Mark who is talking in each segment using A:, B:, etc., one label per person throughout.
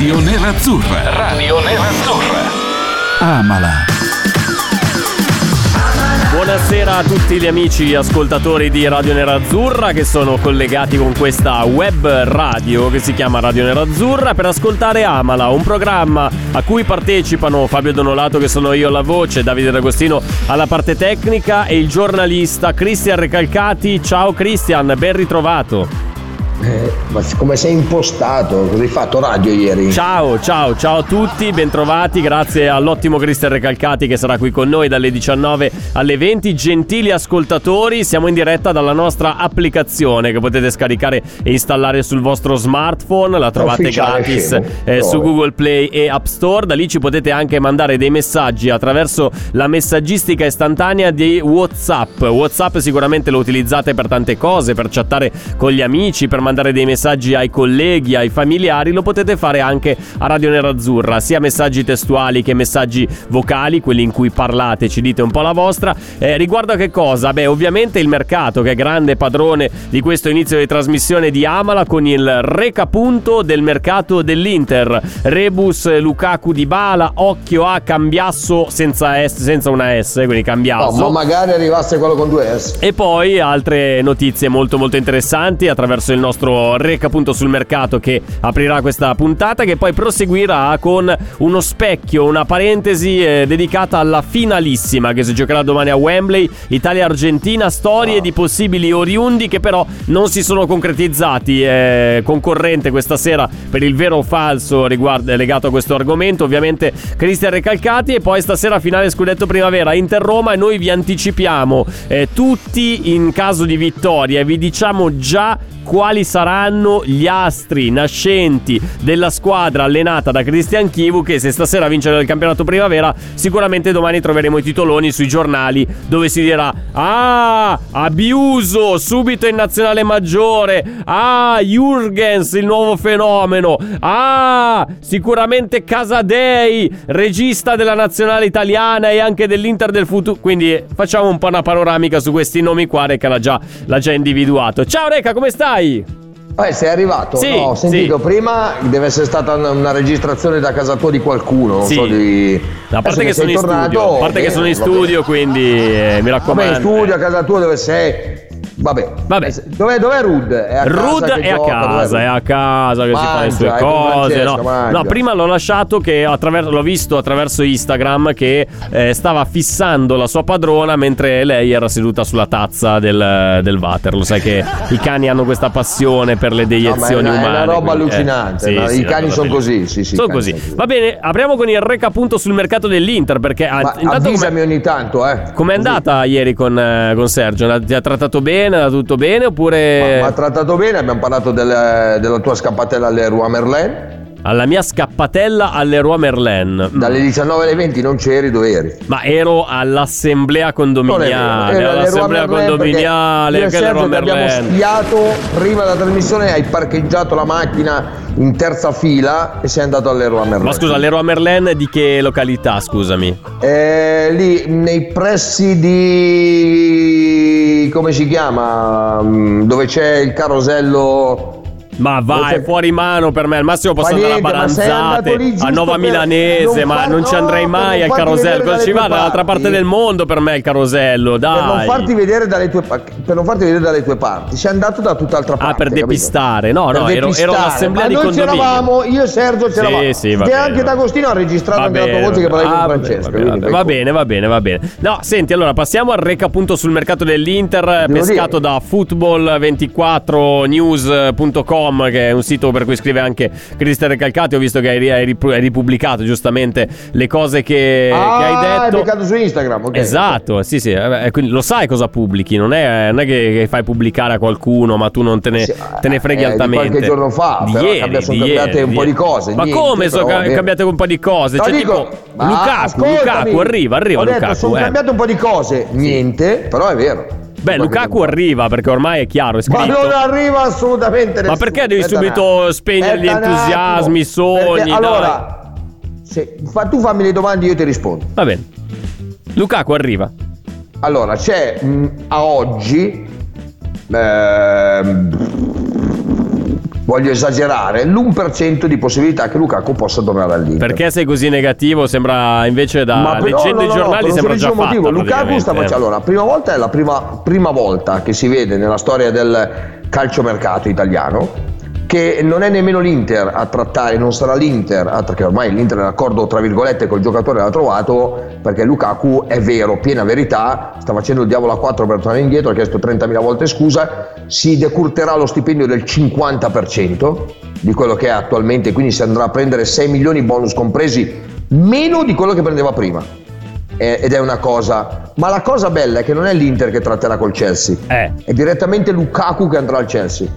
A: Radio Nerazzurra. Radio Nerazzurra. Amala.
B: Buonasera a tutti gli amici ascoltatori di Radio Nerazzurra che sono collegati con questa web radio che si chiama Radio Nerazzurra per ascoltare Amala, un programma a cui partecipano Fabio Donolato che sono io alla voce, Davide D'Agostino alla parte tecnica e il giornalista Cristian Recalcati. Ciao Cristian, ben ritrovato.
C: Eh, ma come sei impostato? Cosa hai fatto radio ieri?
B: Ciao, ciao, ciao a tutti, bentrovati, grazie all'ottimo Cristian Recalcati che sarà qui con noi dalle 19 alle 20. Gentili ascoltatori, siamo in diretta dalla nostra applicazione che potete scaricare e installare sul vostro smartphone, la trovate
C: Ufficiale,
B: gratis eh, su? Google Play e App Store, da lì ci potete anche mandare dei messaggi attraverso la messaggistica istantanea di WhatsApp. WhatsApp sicuramente lo utilizzate per tante cose, per chattare con gli amici, per mandare dei messaggi ai colleghi, ai familiari, lo potete fare anche a Radio Nerazzurra, sia messaggi testuali che messaggi vocali, quelli in cui parlate, ci dite un po' la vostra. Eh, riguardo a che cosa? Beh, ovviamente il mercato che è grande padrone di questo inizio di trasmissione di Amala con il recapunto del mercato dell'Inter. Rebus, Lukaku di Bala, occhio a Cambiasso senza, S, senza una S, quindi
C: No,
B: Cambiasso.
C: ma magari arrivasse quello con due S.
B: E poi altre notizie molto molto interessanti attraverso il nostro rec appunto sul mercato che aprirà questa puntata che poi proseguirà con uno specchio, una parentesi eh, dedicata alla finalissima che si giocherà domani a Wembley, Italia-Argentina, storie di possibili oriundi che però non si sono concretizzati. Eh, concorrente questa sera per il vero o falso riguardo, legato a questo argomento, ovviamente Cristian Recalcati e poi stasera finale scudetto primavera Inter-Roma e noi vi anticipiamo eh, tutti in caso di vittoria e vi diciamo già quali saranno gli astri nascenti della squadra allenata da Cristian Chivu che se stasera vince il campionato primavera sicuramente domani troveremo i titoloni sui giornali dove si dirà ah Abiuso subito in nazionale maggiore. Ah Jurgens il nuovo fenomeno. Ah sicuramente Casadei regista della nazionale italiana e anche dell'Inter del futuro quindi eh, facciamo un po' una panoramica su questi nomi qua Reca l'ha già, l'ha già individuato. Ciao Reca come stai?
C: Eh, sei arrivato?
B: Sì,
C: no, ho sentito
B: sì.
C: prima deve essere stata una, una registrazione da casa tua di qualcuno, non
B: Sì.
C: so di...
B: A parte
C: Adesso
B: che sono in
C: tornato,
B: studio, a parte che
C: bene,
B: sono in
C: va bene.
B: studio, quindi eh, mi
C: Vabbè,
B: raccomando.
C: in studio a casa tua dove sei? Vabbè.
B: Vabbè.
C: Eh, Dov'è, dov'è Rud? È a casa
B: Rud
C: che
B: è a casa, è a casa che si fa le sue
C: Mangia, è
B: cose. No,
C: mangia.
B: no, prima l'ho lasciato che attraver- l'ho visto attraverso Instagram che eh, stava fissando la sua padrona mentre lei era seduta sulla tazza del, del water. Lo sai che i cani hanno questa passione per le
C: No, è
B: deiezioni
C: una, è
B: umane.
C: una roba
B: quindi, eh,
C: allucinante.
B: sì,
C: no?
B: sì,
C: I cani sono così. Sì, sì,
B: sono così. Va bene, apriamo con il rec appunto sul mercato dell'Inter perché ah,
C: Ma
B: intanto
C: avvisami ogni tanto, eh.
B: Com'è andata ieri con, eh, con Sergio? Ti ha trattato bene? Ha tutto bene? Oppure
C: Ma, ma trattato bene, abbiamo parlato del- della tua scappatella alle Roi Merlin.
B: Alla mia scappatella all'Eroy Merlin? Mm.
C: Dalle 19 alle 20 non c'eri, dove eri?
B: Ma ero all'assemblea condominiale.
C: Vero,
B: all'assemblea
C: Merlin
B: condominiale. che
C: Sergio ti abbiamo
B: Merlin.
C: spiato prima della trasmissione, hai parcheggiato la macchina in terza fila e sei andato all'Eroy Merlin.
B: Ma scusa, l'Eroy Merlin di che località? Scusami.
C: Eh, lì nei pressi di come si chiama Mm, dove c'è il carosello
B: Ma vai,
C: c'è-
B: fuori mano per me. Al massimo posso
C: Ma
B: andare
C: niente,
B: a
C: ma
B: Baranzate, a Nova
C: per-
B: Milanese,
C: non
B: ma
C: far-
B: non ci
C: no,
B: andrei
C: per
B: mai al carosello. Cosa ci va? Dall'altra parte del mondo per me il carosello, dai.
C: per non farti vedere dalle tue per non farti vedere dalle tue parti sei andato da tutt'altra parte
B: Ah, per depistare. No,
C: Per
B: no, ero, ero
C: depistare.
B: all'assemblea
C: ma
B: di
C: noi
B: condominio.
C: c'eravamo io e Sergio
B: Sì,
C: c'eravamo
B: sì, va
C: e
B: bene,
C: anche
B: va
C: D'Agostino ha registrato
B: Va
C: anche la tua voce che parlavi con
B: va
C: Francesco
B: va bene,
C: quindi
B: va bene, va bene, va bene. No, senti, allora passiamo al rec appunto sul mercato dell'Inter, pescato da football24news.com Calcio.com che è un sito per cui scrive anche Cristian Recalcati. Ho visto che hai, hai rip- hai ripubblicato giustamente le cose che,
C: ah,
B: che hai
C: hai
B: detto.
C: beccato su Instagram, ok.
B: Esatto, sì, sì, eh, quindi lo sai cosa pubblichi, non è, non è che, che fai pubblicare a qualcuno, ma tu non te ne,
C: Sì,
B: te ne freghi
C: eh,
B: altamente.
C: qualche giorno fa,
B: di
C: però
B: ieri,
C: cambia- sono cambiate
B: ieri,
C: un po' di cose,
B: Ma
C: niente,
B: come sono ca- cambiate un po' di cose?
C: No,
B: Cioè,
C: dico,
B: tipo, Lukaku, Lukaku arriva, arriva
C: ho detto,
B: Lukaku.
C: sono
B: eh.
C: cambiate un po' di cose, niente, però è vero.
B: Beh, Lukaku arriva perché ormai è chiaro, è
C: Ma non arriva assolutamente nessuno.
B: Ma perché devi
C: Aspetta
B: subito spegnere gli
C: Aspetta
B: entusiasmi, i sogni,
C: Perché, allora, se, fa- tu fammi le domande, io ti rispondo.
B: Va bene. Lukaku arriva.
C: Allora, c'è mh, a oggi, ehm, voglio esagerare, l'1% di possibilità che Lukaku possa tornare all'Inter.
B: Perché sei così negativo? Sembra invece da
C: per-
B: leggendo
C: no, no,
B: i
C: no,
B: giornali
C: un
B: sembra già fatto.
C: motivo. Lukaku sta facendo. Allora, prima volta è la prima, prima volta che si vede nella storia del calciomercato italiano che non è nemmeno l'Inter a trattare, non sarà l'Inter, a- perché ormai l'Inter è d'accordo tra virgolette col giocatore l'ha trovato, perché Lukaku è vero, piena verità, sta facendo il diavolo a 4 per tornare indietro, ha chiesto 30.000 volte scusa, si decurterà lo stipendio del 50% di quello che è attualmente, quindi si andrà a prendere 6 milioni bonus compresi, meno di quello che prendeva prima. Eh, ed è una cosa, ma la cosa bella è che non è l'Inter che tratterà col Chelsea,
B: Eh.
C: è direttamente Lukaku che andrà al Chelsea.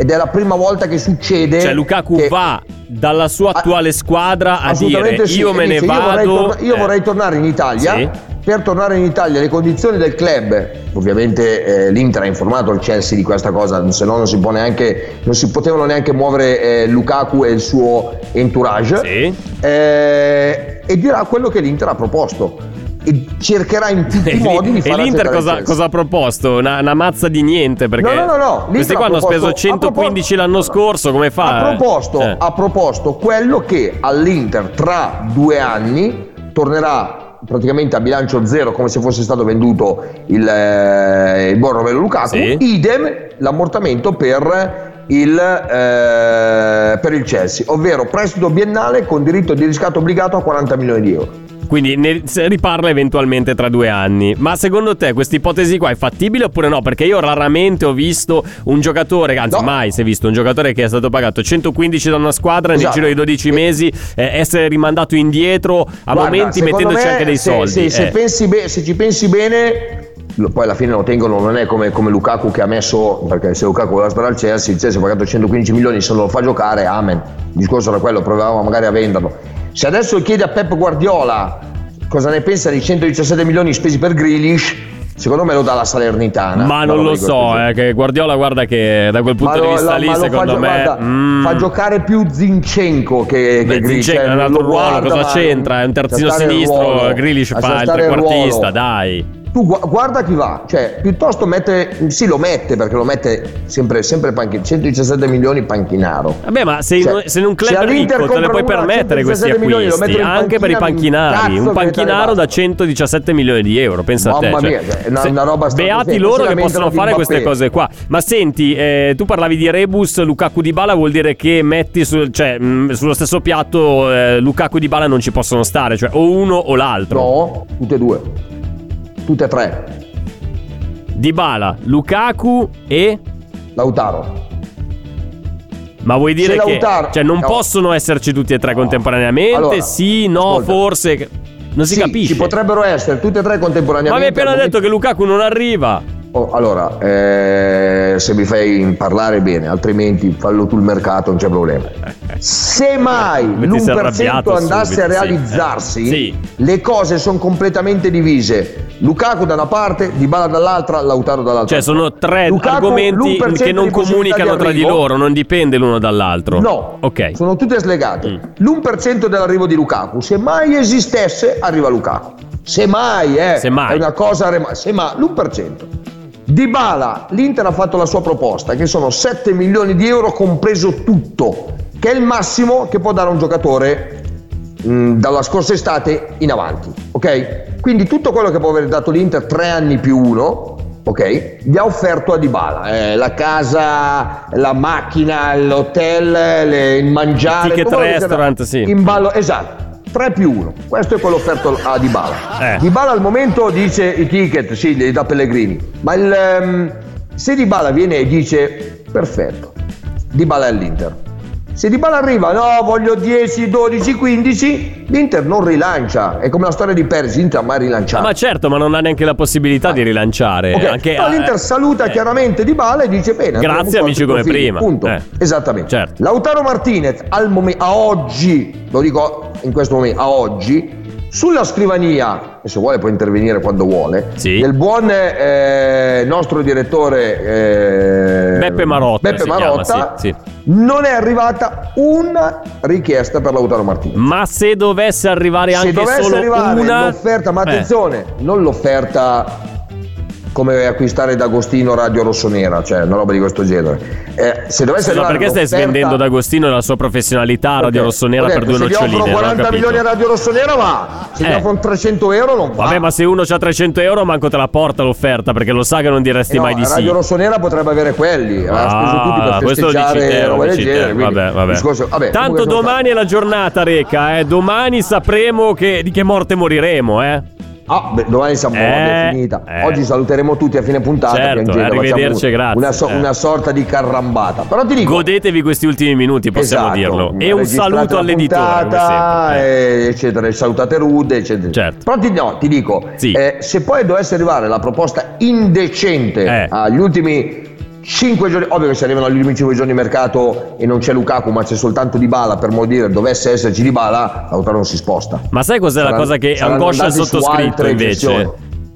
C: Ed è la prima volta che succede.
B: Cioè, Lukaku
C: che-
B: va dalla sua attuale squadra a dire
C: sì,
B: io me ne
C: dice, io vorrei,
B: vado.
C: torna- io
B: eh.
C: vorrei tornare in Italia.
B: Sì.
C: Per tornare in Italia le condizioni del club, ovviamente eh, l'Inter ha informato il Chelsea di questa cosa, se no non si, può neanche, non si potevano neanche muovere eh, Lukaku e il suo entourage.
B: Sì.
C: Eh, e dirà quello che l'Inter ha proposto. E cercherà in tutti i modi di
B: e
C: far
B: l'Inter cosa, cosa ha proposto? Una, una mazza di niente perché
C: No, no, no, no.
B: Questi qua
C: ha
B: hanno speso 115
C: ha
B: l'anno scorso, come fa?
C: Ha proposto,
B: Eh.
C: ha proposto quello che all'Inter tra due anni tornerà praticamente a bilancio zero come se fosse stato venduto il, eh, il buon Romelu Lukaku
B: Sì.
C: idem l'ammortamento per il, eh, per il Chelsea ovvero prestito biennale con diritto di riscatto obbligato a 40 milioni di euro
B: Quindi ne riparla eventualmente tra due anni. Ma secondo te questa ipotesi qua è fattibile oppure no? Perché io raramente ho visto un giocatore, anzi
C: No.
B: mai si è visto un giocatore che è stato pagato 115 da una squadra nel
C: Esatto.
B: giro di 12
C: E-
B: mesi eh, essere rimandato indietro a
C: Guarda,
B: momenti mettendoci
C: me,
B: anche dei
C: se,
B: soldi.
C: se- se
B: eh.
C: pensi be- se ci pensi bene, poi alla fine lo tengono, non è come, come Lukaku che ha messo, perché se Lukaku voleva stare al Chelsea, il Chelsea ha pagato 115 milioni, se non lo fa giocare, amen. Il discorso era quello, provavamo magari a venderlo. Se adesso chiede a Pep Guardiola cosa ne pensa dei 117 milioni spesi per Grealish, secondo me lo dà la Salernitana.
B: Ma non lo so, eh, che Guardiola guarda che da quel punto di
C: lo-
B: vista
C: lo-
B: lì secondo
C: fa,
B: me
C: guarda,
B: mm,
C: fa giocare più Zinchenko che,
B: Beh,
C: che Grealish,
B: Zinchenko
C: cioè,
B: è un altro
C: lo
B: ruolo, cosa c'entra? È un terzino
C: il
B: sinistro, Grealish fa il trequartista, dai.
C: Tu gu- guarda chi va, cioè piuttosto mette, sì lo mette perché lo mette sempre, sempre panchino, 117 milioni panchinaro.
B: Vabbè, ma se
C: Cioè,
B: se in un club ricco te le puoi permettere questi
C: 117 milioni, lo
B: acquisti, anche per i
C: panchina,
B: panchinari. Un panchinaro
C: ne
B: da
C: va.
B: 117 milioni di euro, pensa a te.
C: Mamma
B: cioè,
C: mia, cioè, una- una roba
B: Beati loro che possono fare queste cose qua. Ma senti, eh, tu parlavi di Rebus, Lukaku di Bala vuol dire che metti sul- cioè, mh, sullo stesso piatto eh, Lukaku di Bala non ci possono stare, cioè o uno o l'altro.
C: No, tutte e due. Tutte e tre.
B: Di Bala, Lukaku e
C: Lautaro.
B: Ma vuoi dire
C: Se
B: che
C: Lautaro-
B: cioè, non
C: no.
B: possono esserci tutti e tre contemporaneamente?
C: Allora,
B: sì, no,
C: ascolta.
B: forse. Non si
C: sì,
B: capisce.
C: Ci potrebbero essere tutte e tre
B: Ma
C: contemporaneamente.
B: avevi appena detto
C: momento-
B: che Lukaku non arriva.
C: Oh, allora, eh, se mi fai parlare bene, altrimenti fallo tu il mercato, non c'è problema. Se mai l'1% andasse
B: subito,
C: a realizzarsi,
B: sì.
C: Le cose sono completamente divise. Lukaku da una parte, Dybala dall'altra, Lautaro dall'altra.
B: Cioè sono tre
C: Lukaku,
B: argomenti che non comunicano
C: di
B: tra di loro, non dipende l'uno dall'altro.
C: No,
B: okay.
C: sono tutte slegate.
B: Mm.
C: L'1% dell'arrivo di Lukaku, se mai esistesse, arriva Lukaku. Semmai, eh,
B: semmai.
C: è una cosa, rem- semmai, l'1%. Di Bala, l'Inter ha fatto la sua proposta, che sono 7 milioni di euro compreso tutto, che è il massimo che può dare un giocatore mh, dalla scorsa estate in avanti, ok? Quindi tutto quello che può aver dato l'Inter, 3 anni più 1, ok? Gli ha offerto a Dybala eh, la casa, la macchina, l'hotel, le, il mangiare, il ticket
B: restaurant, sì.
C: In ballo, esatto 3 più 1, questo è quello offerto a Dybala.
B: Eh.
C: Dybala al momento dice i ticket, sì, li dà Pellegrini, ma il, ehm, se Dybala viene e dice perfetto, Di Bala all'Inter. Se Di Bala arriva, no, voglio 10, 12, 15, l'Inter non rilancia. È come la storia di Perez, l'Inter ha mai rilanciato.
B: Ma certo, ma non ha neanche la possibilità di rilanciare.
C: Ok,
B: Anche, eh,
C: l'Inter saluta
B: eh,
C: chiaramente Di Bala e dice bene.
B: Grazie, amici come
C: profili,
B: prima.
C: Punto.
B: Eh.
C: Esattamente.
B: Certo.
C: Lautaro Martinez al momen- a oggi, lo dico in questo momento, a oggi, sulla scrivania, e se vuole può intervenire quando vuole,
B: Sì.
C: del buon eh, nostro direttore eh,
B: Beppe Marotta
C: Beppe
B: si chiama,
C: Marotta,
B: sì, sì.
C: non è arrivata una richiesta per Lautaro Martinez.
B: Ma se dovesse arrivare
C: Se
B: anche
C: dovesse
B: solo
C: arrivare
B: una
C: l'offerta, ma
B: Eh.
C: attenzione, non l'offerta come acquistare D'Agostino Radio Rossonera, cioè una roba di questo genere. Eh, se dovesse
B: Scusa, perché stai svendendo D'Agostino e la sua professionalità a Radio Rossonera
C: ho
B: per
C: detto,
B: due
C: Se
B: noccioline?
C: gli offro
B: non ho
C: 40
B: capito.
C: milioni a Radio Rossonera va, se
B: Eh.
C: gli offrono 300 euro non va.
B: Vabbè, ma se uno ha 300 euro, manco te la porta l'offerta perché lo sa che non diresti
C: Eh no,
B: mai di sì.
C: Radio Rossonera potrebbe avere quelli, ha
B: Ah,
C: speso tutti per festeggiare roba del genere.
B: Vabbè, vabbè.
C: discorso- vabbè,
B: Tanto domani è la giornata, Reca. Eh. Domani sapremo che- di che morte moriremo, eh.
C: Ah, beh, domani siamo
B: Eh,
C: è finita.
B: eh.
C: Oggi saluteremo tutti a fine puntata.
B: Certo, arrivederci,
C: facciamo
B: grazie.
C: Una, so-
B: Eh.
C: una sorta di carrambata. Però ti dico.
B: Godetevi questi ultimi minuti, possiamo
C: Esatto,
B: dirlo. E un saluto all'editore, come
C: puntata,
B: sempre. Eh.
C: eh, eccetera. Salutate Rude, eccetera.
B: Certo.
C: Però ti, no, ti dico,
B: Sì.
C: eh, se poi dovesse arrivare la proposta indecente
B: Eh.
C: agli ultimi 5 giorni, ovvio che se arrivano agli ultimi 5 giorni di mercato e non c'è Lukaku, ma c'è soltanto Di Bala, per modo dire, dovesse esserci Di Bala, l'autore non si sposta.
B: Ma sai cos'è la
C: Saranno-
B: cosa che angoscia il sottoscritto invece?
C: gestioni.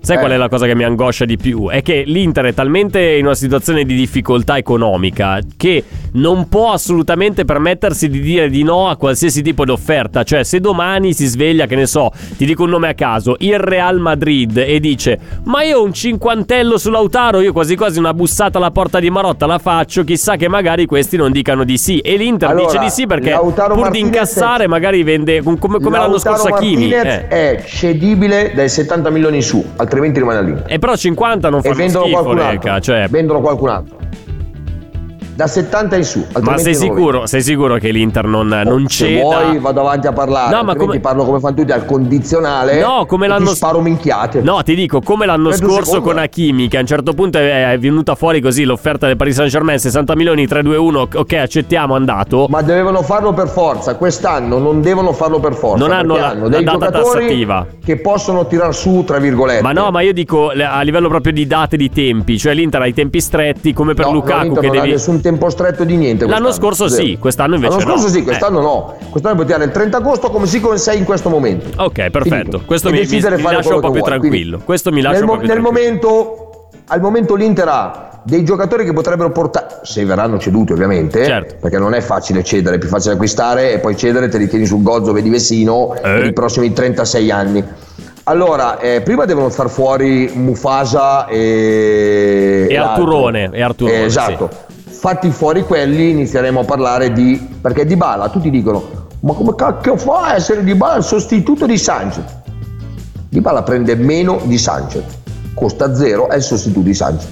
B: Sai
C: Eh.
B: qual è la cosa che mi angoscia di più? È che l'Inter è talmente in una situazione di difficoltà economica che non può assolutamente permettersi di dire di no a qualsiasi tipo di offerta. Cioè, se domani si sveglia, che ne so, ti dico un nome a caso, il Real Madrid e dice: Ma io ho un cinquantello su Lautaro, io quasi quasi una bussata alla porta di Marotta la faccio, chissà che magari questi non dicano di sì. E l'Inter
C: Allora,
B: dice di sì perché
C: Lautaro
B: pur di
C: Martinez
B: incassare,
C: è-
B: magari vende come, come l'anno scorso a.
C: Martinez
B: Eh.
C: è cedibile dai 70 milioni in su, altrimenti rimane all'Inter.
B: E però 50 non
C: e
B: fanno
C: vendono
B: schifo,
C: qualcun
B: Reca,
C: altro.
B: cioè...
C: Vendono qualcun altro. Da 70 in su.
B: Ma sei sicuro, sei sicuro che l'Inter non,
C: vedo.
B: non
C: Se
B: ceda?
C: vuoi vado avanti a parlare,
B: No, ma come-
C: parlo come fanno tutti al condizionale.
B: No, come l'anno
C: ti sparo minchiate.
B: No, ti dico, come l'anno
C: un
B: scorso
C: secondo.
B: con Hakimi, che a un certo punto è, è venuta fuori così l'offerta del Paris Saint Germain, 60 milioni, 3-2-1, ok, accettiamo, andato.
C: Ma dovevano farlo per forza, quest'anno non devono farlo per forza.
B: Non hanno la-
C: hanno
B: la
C: dei
B: data tassativa.
C: che possono tirar su, tra virgolette.
B: Ma no, ma io dico a livello proprio di date di tempi, cioè l'Inter ha i tempi stretti come per
C: No,
B: Lukaku che devi...
C: nessun tempo stretto di niente.
B: L'anno
C: quest'anno.
B: scorso
C: Zero.
B: sì, quest'anno invece
C: L'anno scorso
B: no.
C: sì, quest'anno no. Quest'anno puoi tirare il 30 agosto come sì come sei in questo momento.
B: Ok, perfetto.
C: Finito.
B: Questo
C: E
B: mi, mi, mi lascia un po' più tranquillo.
C: Quindi,
B: Questo mi lascia
C: nel,
B: un po' più
C: nel momento al momento l'Inter ha dei giocatori che potrebbero portare se verranno ceduti ovviamente
B: Certo.
C: perché non è facile cedere è più facile acquistare e poi cedere te li tieni sul gozzo vedi Vecino
B: Eh.
C: per i prossimi 36 anni allora eh, prima devono far fuori Mufasa e
B: E. Arturone, e Arturone,
C: Eh, esatto fatti fuori quelli inizieremo a parlare di perché Di Bala tutti dicono ma come cacchio fa a essere Di Bala il sostituto di Sanchez Di Bala prende meno di Sanchez costa zero è il sostituto di Sanchez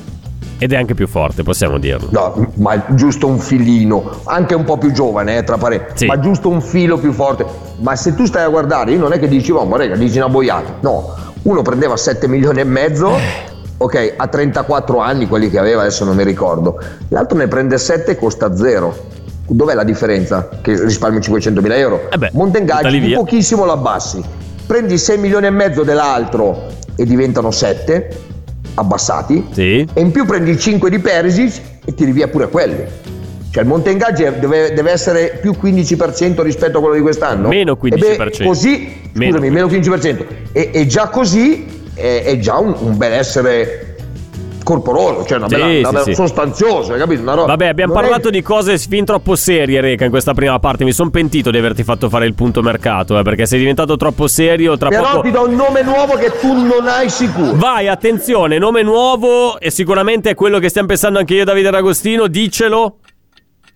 B: Ed è anche più forte, possiamo dirlo.
C: No, ma giusto un filino, anche un po' più giovane, eh, tra parentesi,
B: Sì.
C: ma giusto un filo più forte. Ma se tu stai a guardare, io non è che dici, oh, ma raga, dici una boiata. No, uno prendeva 7 milioni e mezzo, ok, a 34 anni, quelli che aveva, adesso non mi ricordo. L'altro ne prende 7 e costa zero. Dov'è la differenza? Che risparmi 500 mila euro.
B: Eh beh,
C: Montengaggi
B: buttali
C: di pochissimo lo abbassi. Prendi 6 milioni e mezzo dell'altro e diventano 7, abbassati
B: Sì.
C: e in più prendi i 5 di Perisic e tiri via pure quelli. Cioè il monte ingaggi è- deve, deve essere più 15% rispetto a quello di quest'anno?
B: Meno 15%.
C: E beh, così,
B: Meno.
C: scusami, meno 15%. E, e già così è, è già un, un benessere corporoso, cioè una
B: Sì,
C: bella, una
B: sì,
C: bella-
B: sì.
C: sostanzioso, hai capito? Una roba-
B: Vabbè, abbiamo
C: non è-
B: parlato di cose fin troppo serie, Reca, in questa prima parte. Mi sono pentito di averti fatto fare il punto mercato, eh, perché sei diventato troppo serio. Tra
C: Però
B: poco.
C: ti do un nome nuovo che tu non hai sicuro.
B: Vai, attenzione, nome nuovo e sicuramente è quello che stiamo pensando anche io, Davide D'Agostino. Dicelo.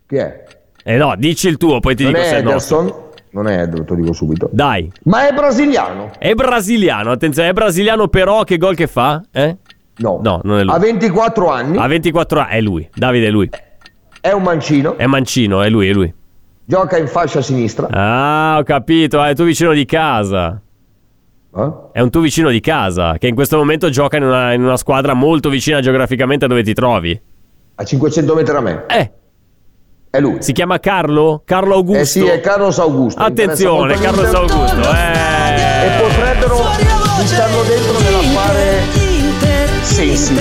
C: Chi è?
B: Eh no, dici il tuo, poi ti
C: Non
B: dico
C: è
B: se è no.
C: Ederson? Non è te lo dico subito.
B: Dai.
C: Ma è brasiliano?
B: È brasiliano, attenzione, è brasiliano però che gol che fa? Eh?
C: No.
B: No, non è lui.
C: Ha 24 anni,
B: Ha 24 anni, è lui, Davide è lui.
C: è un mancino,
B: È mancino, è lui, è lui.
C: gioca in fascia sinistra.
B: Ah, ho capito, è tuo vicino di casa.
C: Eh?
B: È un tuo vicino di casa che in questo momento gioca in una, in una squadra molto vicina geograficamente a dove ti trovi.
C: A 500 metri da me.
B: Eh,
C: È lui.
B: Si chiama Carlo? Carlo Augusto?
C: Eh sì, è Carlos Augusto.
B: Attenzione, Carlos Augusto. Eh.
C: E potrebbero buttarlo dentro nell'affare Sensi.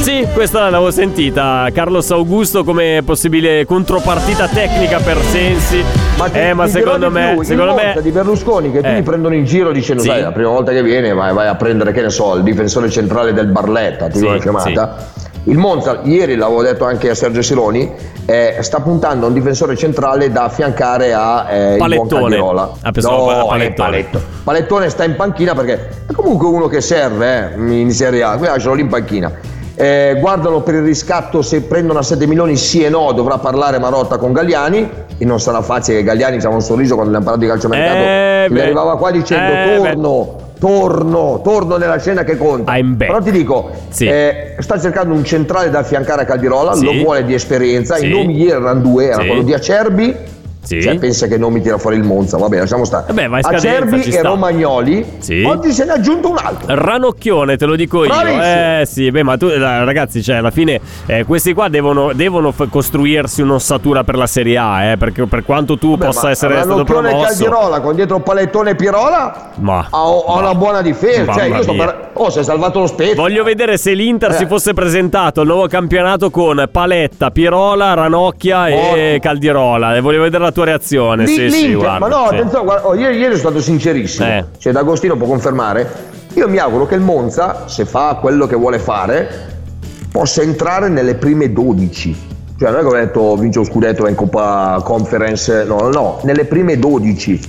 B: Sì, questa l'avevo sentita. Carlos Augusto come possibile contropartita tecnica per Sensi.
C: ti-
B: eh, ma secondo me,
C: più,
B: secondo me
C: di Berlusconi che
B: Eh.
C: tutti prendono in giro dicendo
B: Sì.
C: sai la prima volta che viene vai, vai a prendere che ne so il difensore centrale del Barletta ti
B: Sì,
C: una chiamata il Monza ieri l'avevo detto anche a Sergio Siloni eh, sta puntando a un difensore centrale da affiancare a eh,
B: Palettone. Ah, pensavo a
C: no,
B: Palettone.
C: Paletto. Palettone sta in panchina perché è comunque uno che serve eh, in Serie A quindi lascialo lì in panchina eh, guardano per il riscatto se prendono a 7 milioni sì e no dovrà parlare Marotta con Galliani e non sarà facile che Galliani c'ha un sorriso quando abbiamo parlato di calciomercato
B: Eh, beh.
C: arrivava qua dicendo
B: Eh, beh.
C: Torno torno nella scena che conta però ti dico
B: Sì.
C: eh, sta cercando un centrale da affiancare a Caldirola
B: Sì.
C: lo vuole di esperienza
B: Sì.
C: i nomi ieri erano due era quello di Acerbi
B: Sì.
C: cioè pensa che non mi tira fuori il Monza va bene lasciamo stare
B: Vabbè, va in scadenza,
C: Acerbi e
B: sta.
C: Romagnoli
B: Sì.
C: oggi se ne è aggiunto un altro
B: Ranocchione, te lo dico io.
C: Bravissimo.
B: Eh sì, beh, ma tu, eh, ragazzi, cioè, alla fine eh, questi qua devono, devono f- costruirsi un'ossatura per la Serie A, eh, perché per quanto tu
C: Beh,
B: possa
C: ma
B: essere stato
C: e
B: promosso.
C: Caldirola con dietro Palettone e Pirola
B: Ma,
C: ha, ha una buona difesa cioè, io sto per... oh si è salvato lo spezzo
B: Voglio vedere se l'Inter
C: Eh.
B: si fosse presentato al nuovo campionato con Paletta, Pirola, Ranocchia e
C: Forte.
B: Caldirola. E voglio vedere la tua reazione.
C: Lì-
B: sì, sì, guarda.
C: ma no,
B: sì.
C: attenzione, guarda, oh, ieri, ieri sono stato sincerissimo.
B: Eh.
C: Cioè, D'Agostino può confermare. Io mi auguro che il Monza, se fa quello che vuole fare, possa entrare nelle prime 12. Cioè, non è che ho detto vince lo scudetto in Coppa Conference, no, no, no, nelle prime 12.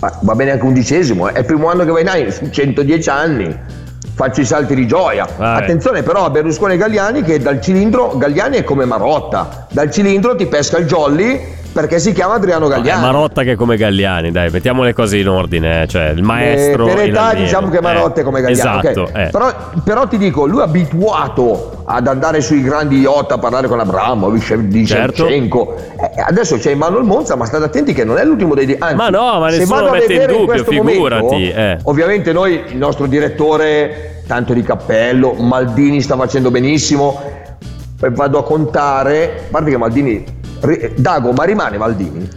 C: Ma va bene anche undicesimo, eh. è il primo anno che vai in Nine su 110 anni. Faccio i salti di gioia.
B: Vai.
C: Attenzione però a Berlusconi e Galliani che dal cilindro, Galliani è come Marotta, dal cilindro ti pesca il jolly perché si chiama Adriano Galliani.
B: Marotta che è come Galliani, dai, mettiamo le cose in ordine. eh, Cioè, il maestro.
C: Eh, per
B: in
C: età diciamo che Marotta
B: Eh,
C: è come Gagliano
B: Esatto,
C: ok.
B: eh.
C: però, però ti dico lui è abituato ad andare sui grandi yacht a parlare con Abramovic di
B: Certo.
C: Shevchenko Eh, adesso c'è in mano il Monza ma state attenti che non è l'ultimo dei anzi,
B: Ma no, ma nessuno mette in dubbio,
C: questo
B: figurati,
C: momento,
B: eh.
C: ovviamente noi il nostro direttore tanto di cappello Maldini sta facendo benissimo vado a contare a parte che Maldini Dago ma rimane Maldini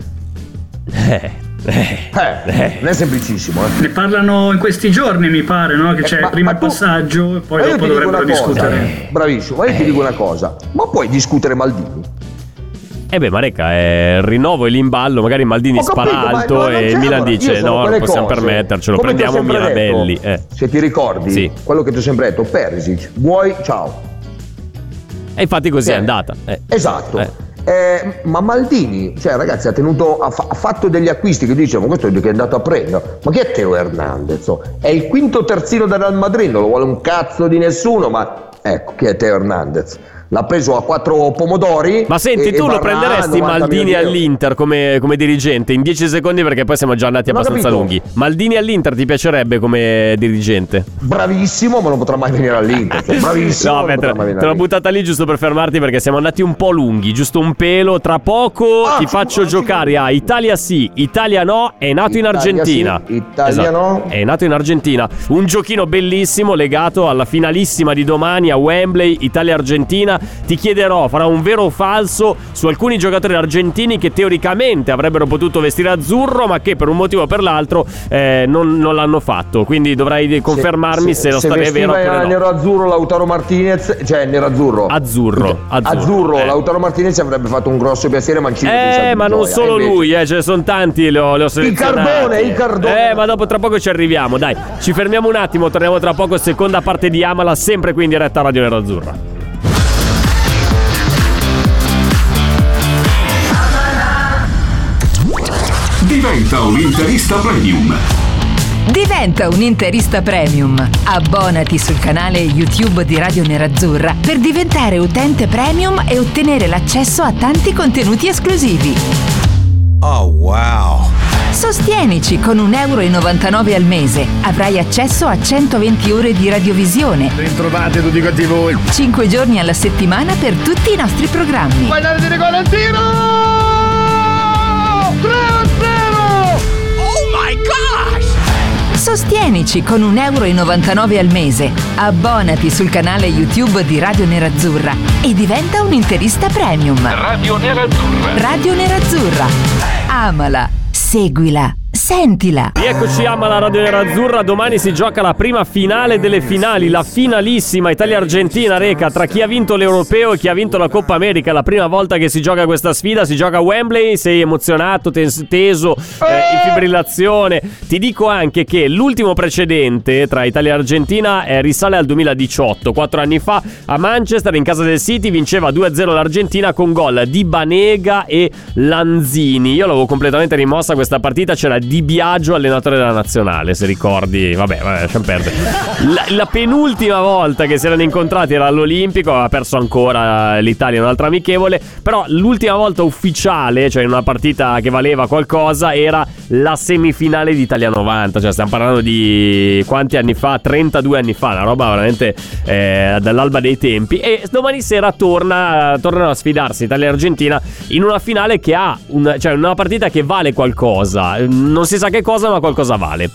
B: Eh, eh,
C: eh, non è semplicissimo eh.
D: Ne parlano in questi giorni, mi pare, no? Che c'è
C: Eh, ma-
D: prima
C: ma
D: il passaggio e poi
C: Ma
D: dopo dovrebbero discutere.
C: Bravissimo, ma io ti dico una cosa. Ma puoi discutere Maldini?
B: Eh beh, Marecca, eh, il rinnovo è lì in ballo, magari Maldini spara
C: capito, ma
B: alto
C: no,
B: e il
C: c'è,
B: Milan dice no, non possiamo
C: cose.
B: permettercelo,
C: Come
B: prendiamo Mirabelli.
C: detto,
B: Eh.
C: Se ti ricordi,
B: Sì.
C: quello che ti ho sempre detto, Perisic, vuoi, ciao.
B: E infatti così è
C: Eh,
B: andata. eh.
C: Esatto.
B: Eh.
C: Ma Maldini, cioè ragazzi, ha, tenuto, ha, fa- ha fatto degli acquisti che dice, ma questo è che è andato a prendere. Ma chi è Teo Hernandez? Oh, È il quinto terzino del Real Madrid, non lo vuole un cazzo di nessuno, ma ecco chi è Teo Hernandez. L'ha preso a quattro pomodori.
B: Ma senti,
C: e-
B: tu
C: e
B: lo prenderesti
C: 90
B: Maldini all'Inter come, come dirigente in 10 secondi perché poi siamo già andati
C: Non
B: abbastanza lunghi. Maldini all'Inter ti piacerebbe come dirigente?
C: Bravissimo, ma non potrà mai venire all'Inter. Cioè, bravissimo,
B: No, beh, te, l'ho buttata lì giusto per fermarti perché siamo andati un po' lunghi, giusto un pelo. Tra poco
C: Ah,
B: ti faccio
C: ma-
B: giocare a Italia sì, Italia no, è nato in
C: Italia
B: Argentina.
C: sì, Italia no.
B: È nato in Argentina. Un giochino bellissimo legato alla finalissima di domani a Wembley, Italia-Argentina. Ti chiederò, farà un vero o falso su alcuni giocatori argentini che teoricamente avrebbero potuto vestire azzurro, ma che per un motivo o per l'altro eh, non, non l'hanno fatto. Quindi dovrai confermarmi se, lo stato è vero
C: vestiva
B: oppure no.
C: nero-azzurro Lautaro Martinez, cioè nero-azzurro.
B: Azzurro, azzurro.
C: Azzurro,
B: Eh.
C: Lautaro Martinez avrebbe fatto un grosso piacere Mancini.
B: Eh, ma non solo lui, eh, ce ne sono tanti, le ho, le ho selezionati.
C: Cardone, il Cardone.
B: Eh, ma dopo tra poco ci arriviamo, dai. Ci fermiamo un attimo, torniamo tra poco, seconda parte di Amala, sempre qui in diretta a Radio Nerazzurra.
A: Diventa un interista premium.
E: Diventa un interista premium. Abbonati sul canale YouTube di Radio Nerazzurra per diventare utente premium e ottenere l'accesso a tanti contenuti esclusivi.
F: Oh wow.
E: Sostienici con 1,99 euro al mese. Avrai accesso a 120 ore di radiovisione.
F: Bentrovate tutti quanti voi.
E: 5 giorni alla settimana per tutti i nostri programmi.
C: Guardate di rigore al tiro! 3 a 0!
E: Sostieni economici con 1,99 euro al mese. Abbonati sul canale YouTube di Radio Nerazzurra e diventa un interista premium.
A: Radio Nerazzurra.
E: Radio Nerazzurra. Amala, seguila, sentila.
B: Rieccoci a la Radio Nerazzurra, domani si gioca la prima finale delle finali, la finalissima Italia-Argentina, Reca, tra chi ha vinto l'Europeo e chi ha vinto la Coppa America, la prima volta che si gioca questa sfida, si gioca a Wembley, sei emozionato, tes- teso, eh, in fibrillazione. Ti dico anche che l'ultimo precedente tra Italia e Argentina eh, risale al 2018, quattro anni fa a Manchester, in casa del City, vinceva 2-0 l'Argentina con gol di Banega e Lanzini. Io l'avevo completamente rimossa questa partita, c'era Di Biagio, allenatore della nazionale, se ricordi. Vabbè, vabbè, lasciamo perdere. La, la penultima volta che si erano incontrati era all'Olimpico, aveva perso ancora l'Italia un'altra amichevole, però l'ultima volta ufficiale, cioè in una partita che valeva qualcosa, era la semifinale di Italia 90, cioè stiamo parlando di quanti anni fa? 32 anni fa, una roba veramente eh, dall'alba dei tempi e domani sera torna, tornano a sfidarsi Italia e Argentina in una finale che ha un, cioè una partita che vale qualcosa, non si sa che cosa ma qualcosa vale.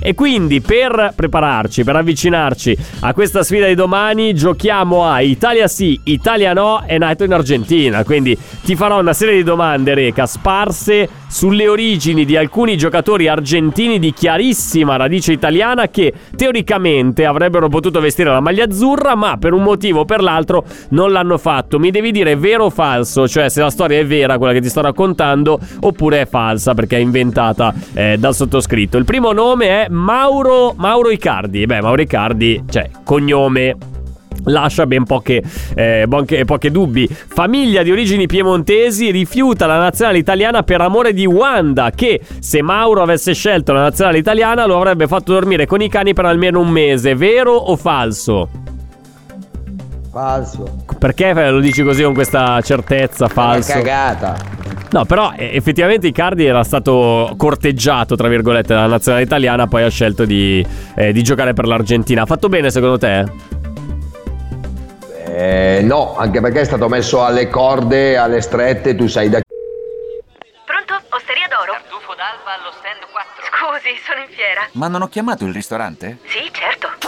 B: E quindi per prepararci, per avvicinarci a questa sfida di domani, giochiamo a Italia sì, Italia no e nato in Argentina. Quindi ti farò una serie di domande, Reca, sparse sulle origini di alcuni giocatori argentini di chiarissima radice italiana che teoricamente avrebbero potuto vestire la maglia azzurra, ma per un motivo o per l'altro non l'hanno fatto. Mi devi dire vero o falso, cioè se la storia è vera, quella che ti sto raccontando, oppure è falsa perché è inventata eh, dal sottoscritto. Il primo nome è Mauro, Mauro Icardi. Beh, Mauro Icardi, cioè, cognome lascia ben poche, eh, poche, poche, dubbi. Famiglia di origini piemontesi rifiuta la nazionale italiana per amore di Wanda, che se Mauro avesse scelto la nazionale italiana lo avrebbe fatto dormire con i cani per almeno un mese. Vero o falso?
C: Falso.
B: Perché lo dici così con questa certezza? Falso.
C: Una cagata.
B: No, però eh, effettivamente Icardi era stato corteggiato, tra virgolette, dalla nazionale italiana, poi ha scelto di, eh, di giocare per l'Argentina. Ha fatto bene secondo te?
C: Eh, no, anche perché è stato messo alle corde, alle strette, tu sai da
G: Pronto? Osteria d'oro?
H: Tartufo d'alba allo stand 4.
G: Scusi, sono in fiera.
I: Ma non ho chiamato il ristorante?
G: Sì, certo.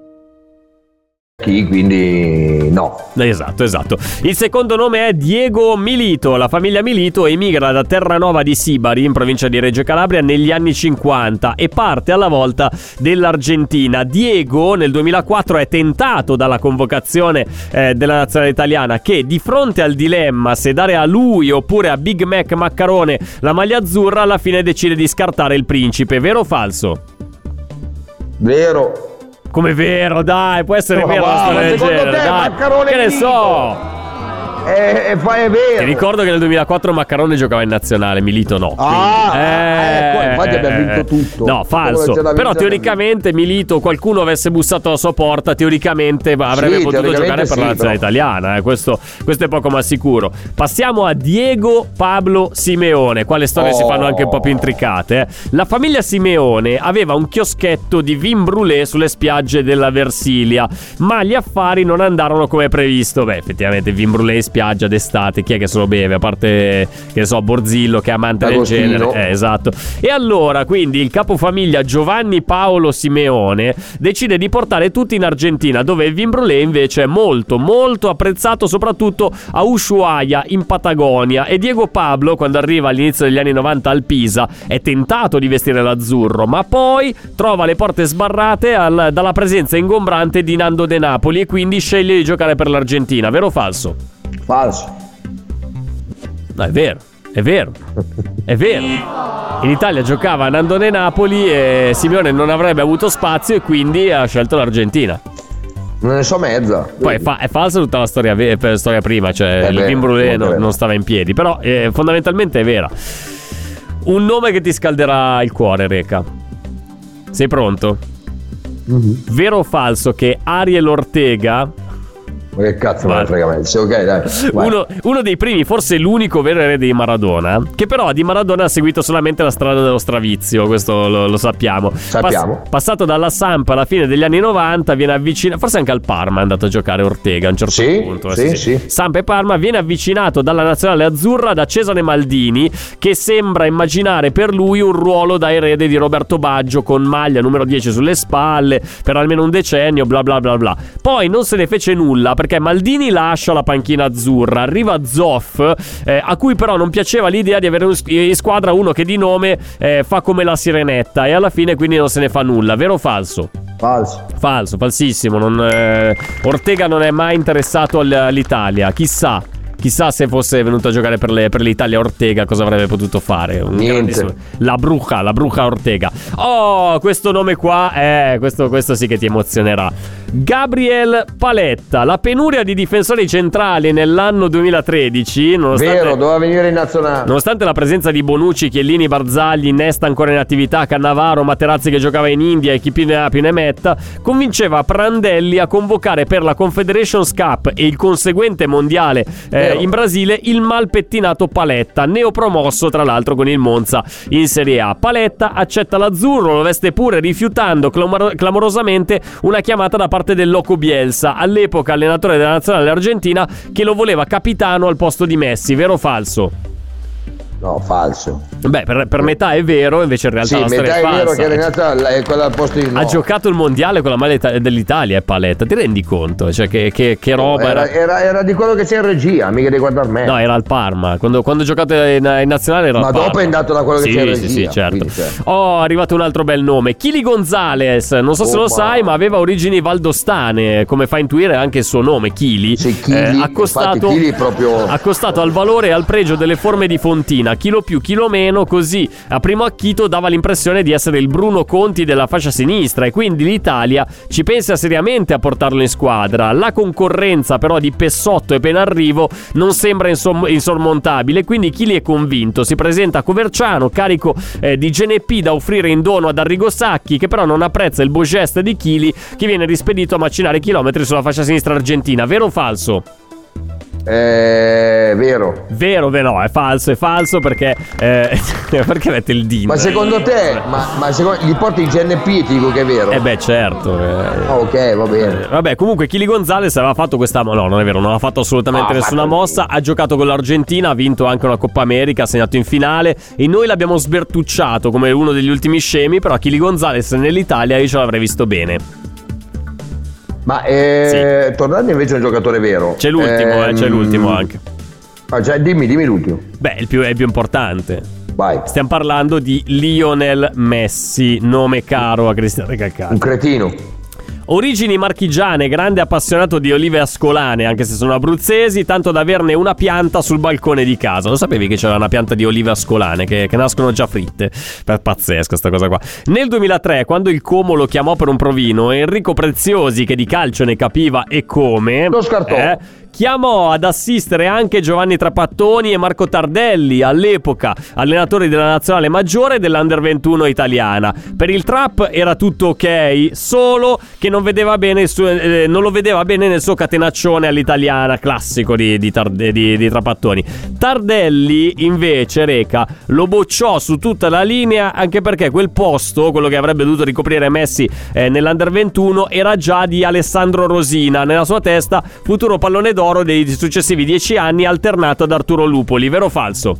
C: Chi, quindi no.
B: Esatto, esatto. Il secondo nome è Diego Milito. La famiglia Milito emigra da Terranova di Sibari, in provincia di Reggio Calabria, negli anni 50 e parte alla volta dell'Argentina. Diego nel 2004 è tentato dalla convocazione eh, della nazionale italiana che di fronte al dilemma se dare a lui oppure a Big Mac Maccarone la maglia azzurra, alla fine decide di scartare il principe. Vero o falso?
C: Vero.
B: Come vero, dai, può essere
C: Ma
B: vero una
C: va,
B: storia
C: ma
B: del
C: secondo
B: genere,
C: te
B: dai. Che ne so?
C: E, e fa è
B: Ti
C: vero.
B: ricordo che nel 2004 Maccarone giocava in nazionale, Milito no.
C: Ah,
B: quindi-
C: ecco, infatti abbiamo vinto tutto.
B: No, falso. Però teoricamente Milito, qualcuno avesse bussato alla sua porta, teoricamente avrebbe
C: Sì,
B: potuto
C: teoricamente
B: giocare per la
C: sì,
B: nazionale
C: però.
B: italiana. eh, Questo, questo è poco ma sicuro. Passiamo a Diego Pablo Simeone. Qua le storie si
C: Oh.
B: fanno anche un po' più intricate. eh. La famiglia Simeone aveva un chioschetto di vin brûlé sulle spiagge della Versilia, ma gli affari non andarono come previsto. Beh, effettivamente vin brûlé in spiaggia d'estate, chi è che se lo beve? A parte, che ne so, Borzillo che è amante del
C: Agostino.
B: genere. Eh, esatto. E allora, quindi, il capofamiglia Giovanni Paolo Simeone decide di portare tutti in Argentina, dove il vin brûlé invece è molto, molto apprezzato, soprattutto a Ushuaia, in Patagonia. E Diego Pablo, quando arriva all'inizio degli anni 90 al Pisa, è tentato di vestire l'azzurro, ma poi trova le porte sbarrate al- dalla presenza ingombrante di Nando De Napoli e quindi sceglie di giocare per l'Argentina. Vero o falso?
C: Falso.
B: No, è vero, è vero, è vero. In Italia giocava Nandone Napoli e Simeone non avrebbe avuto spazio e quindi ha scelto l'Argentina.
C: Non ne so mezza.
B: Poi è, fa- è falsa tutta la storia, ve- per- storia prima, cioè il vin
C: molto
B: non, non stava in piedi, però eh, fondamentalmente è vera. Un nome che ti scalderà il cuore, Reca. Sei pronto?
C: Mhm.
B: Vero o falso che Ariel Ortega
C: Ma che cazzo me ne frega me? Sì, ok, dai.
B: uno, uno dei primi, forse l'unico vero erede di Maradona, che però di Maradona ha seguito solamente la strada dello stravizio, questo lo, lo sappiamo.
C: Sappiamo.
B: passato dalla Samp alla fine degli anni 90, viene avvicinato, forse anche al Parma è andato a giocare Ortega a un certo
C: Sì,
B: punto.
C: sì, sì.
B: Samp e Parma viene avvicinato dalla nazionale azzurra da Cesare Maldini, che sembra immaginare per lui un ruolo da erede di Roberto Baggio con maglia numero 10 sulle spalle per almeno un decennio, bla bla bla bla. Poi non se ne fece nulla perché Maldini lascia la panchina azzurra, arriva Zoff, eh, a cui però non piaceva l'idea di avere in squadra uno che di nome eh, fa come la sirenetta e alla fine quindi non se ne fa nulla, vero o falso?
C: Falso.
B: Falso, falsissimo. non, eh, Ortega non è mai interessato al- all'Italia. Chissà. Chissà se fosse venuto a giocare per, le- per l'Italia Ortega cosa avrebbe potuto fare.
C: Niente.
B: La bruja, la bruja Ortega. Oh, questo nome qua, eh, questo, questo sì che ti emozionerà. Gabriel Paletta, la penuria di difensori centrali nell'anno 2013, nonostante...
C: Vero, doveva venire in nazionale.
B: Nonostante la presenza di Bonucci, Chiellini, Barzagli, Nesta ancora in attività, Cannavaro, Materazzi che giocava in India e chi più ne ha più ne metta, convinceva Prandelli a convocare per la Confederations Cup e il conseguente mondiale eh, in Brasile il malpettinato Paletta, neopromosso tra l'altro con il Monza in Serie A. Paletta accetta l'azzurro, lo veste pure rifiutando clamor- clamorosamente una chiamata da parte del Loco Bielsa, all'epoca allenatore della nazionale argentina, che lo voleva capitano al posto di Messi, vero o falso?
C: No, falso.
B: Beh, per, per metà è vero, invece in realtà
C: Sì,
B: la storia
C: metà
B: è
C: è vero
B: falsa.
C: che in nazionale è quella al posto di no.
B: Ha giocato il mondiale con la maglia ita- dell'Italia, è paletta. Ti rendi conto? Cioè, che, che- che roba era.
C: era, era, era di quello che c'è in regia, mica di guardare me.
B: No, era al Parma. Quando, quando ho giocato in, in nazionale era al
C: Ma
B: Parma.
C: dopo è andato da quello che
B: sì,
C: c'era in
B: Sì,
C: regia,
B: sì, certo.
C: quindi, cioè.
B: Oh, è arrivato un altro bel nome. Chili Gonzales. Non so se
C: Oh,
B: lo
C: ma-
B: sai, ma aveva origini valdostane. Come fa a intuire anche il suo nome, Chili.
C: Sì, Chili,
B: accostato,
C: infatti Chili è proprio-
B: accostato al valore e al pregio delle forme di Fontina. Chilo più, chilo meno. Così a primo acchito dava l'impressione di essere il Bruno Conti della fascia sinistra. E quindi l'Italia ci pensa seriamente a portarlo in squadra. La concorrenza, però, di Pessotto e Penarrivo non sembra insom- insormontabile. Quindi Chili è convinto. Si presenta a Coverciano, carico eh, di GNP da offrire in dono ad Arrigo Sacchi, che però non apprezza il beau geste di Chili, che viene rispedito a macinare chilometri sulla fascia sinistra argentina. Vero o falso?
C: È vero.
B: Vero, vero, no, è falso, è falso perché. eh, perché mette il dino?
C: Ma secondo te, ma, ma secondo, gli porti il GNP e ti dico che è vero?
B: Eh beh, certo. eh.
C: Ah, ok, va bene.
B: Eh, Vabbè, comunque Chili Gonzalez aveva fatto questa. No, non è vero, non ha fatto assolutamente
C: ha
B: nessuna mossa. Ha giocato con l'Argentina, ha vinto anche una Coppa America, ha segnato in finale. E noi l'abbiamo sbertucciato come uno degli ultimi scemi. Però Chili Gonzalez nell'Italia io ce l'avrei visto bene.
C: Ma eh, tornando invece a un giocatore vero.
B: C'è l'ultimo, eh,
C: ehm,
B: c'è l'ultimo anche.
C: Ah, cioè, dimmi, dimmi l'ultimo.
B: Beh, il più, è il più importante.
C: Vai.
B: Stiamo parlando di Lionel Messi, nome caro a Cristiano
C: Un
B: Recalcano.
C: cretino.
B: Origini marchigiane, grande appassionato di olive ascolane, anche se sono abruzzesi, tanto da averne una pianta sul balcone di casa. Lo sapevi che c'era una pianta di olive ascolane che, che nascono già fritte? È pazzesca sta cosa qua. Nel 2003, quando il Como lo chiamò per un provino, Enrico Preziosi, che di calcio ne capiva e come...
C: Lo scartò.
B: eh, Chiamò ad assistere anche Giovanni Trapattoni e Marco Tardelli, all'epoca allenatori della nazionale maggiore dell'Under 21 italiana. Per il trap era tutto ok, solo che non, suo- eh, non lo vedeva bene nel suo catenaccione all'italiana classico di, di Tarde- di- di Trapattoni. Tardelli, invece, Reca, lo bocciò su tutta la linea anche perché quel posto, quello che avrebbe dovuto ricoprire Messi eh, nell'Under 21, era già di Alessandro Rosina. Nella sua testa, futuro pallone d'oro dei successivi dieci anni, alternato ad Arturo Lupoli. Vero o falso?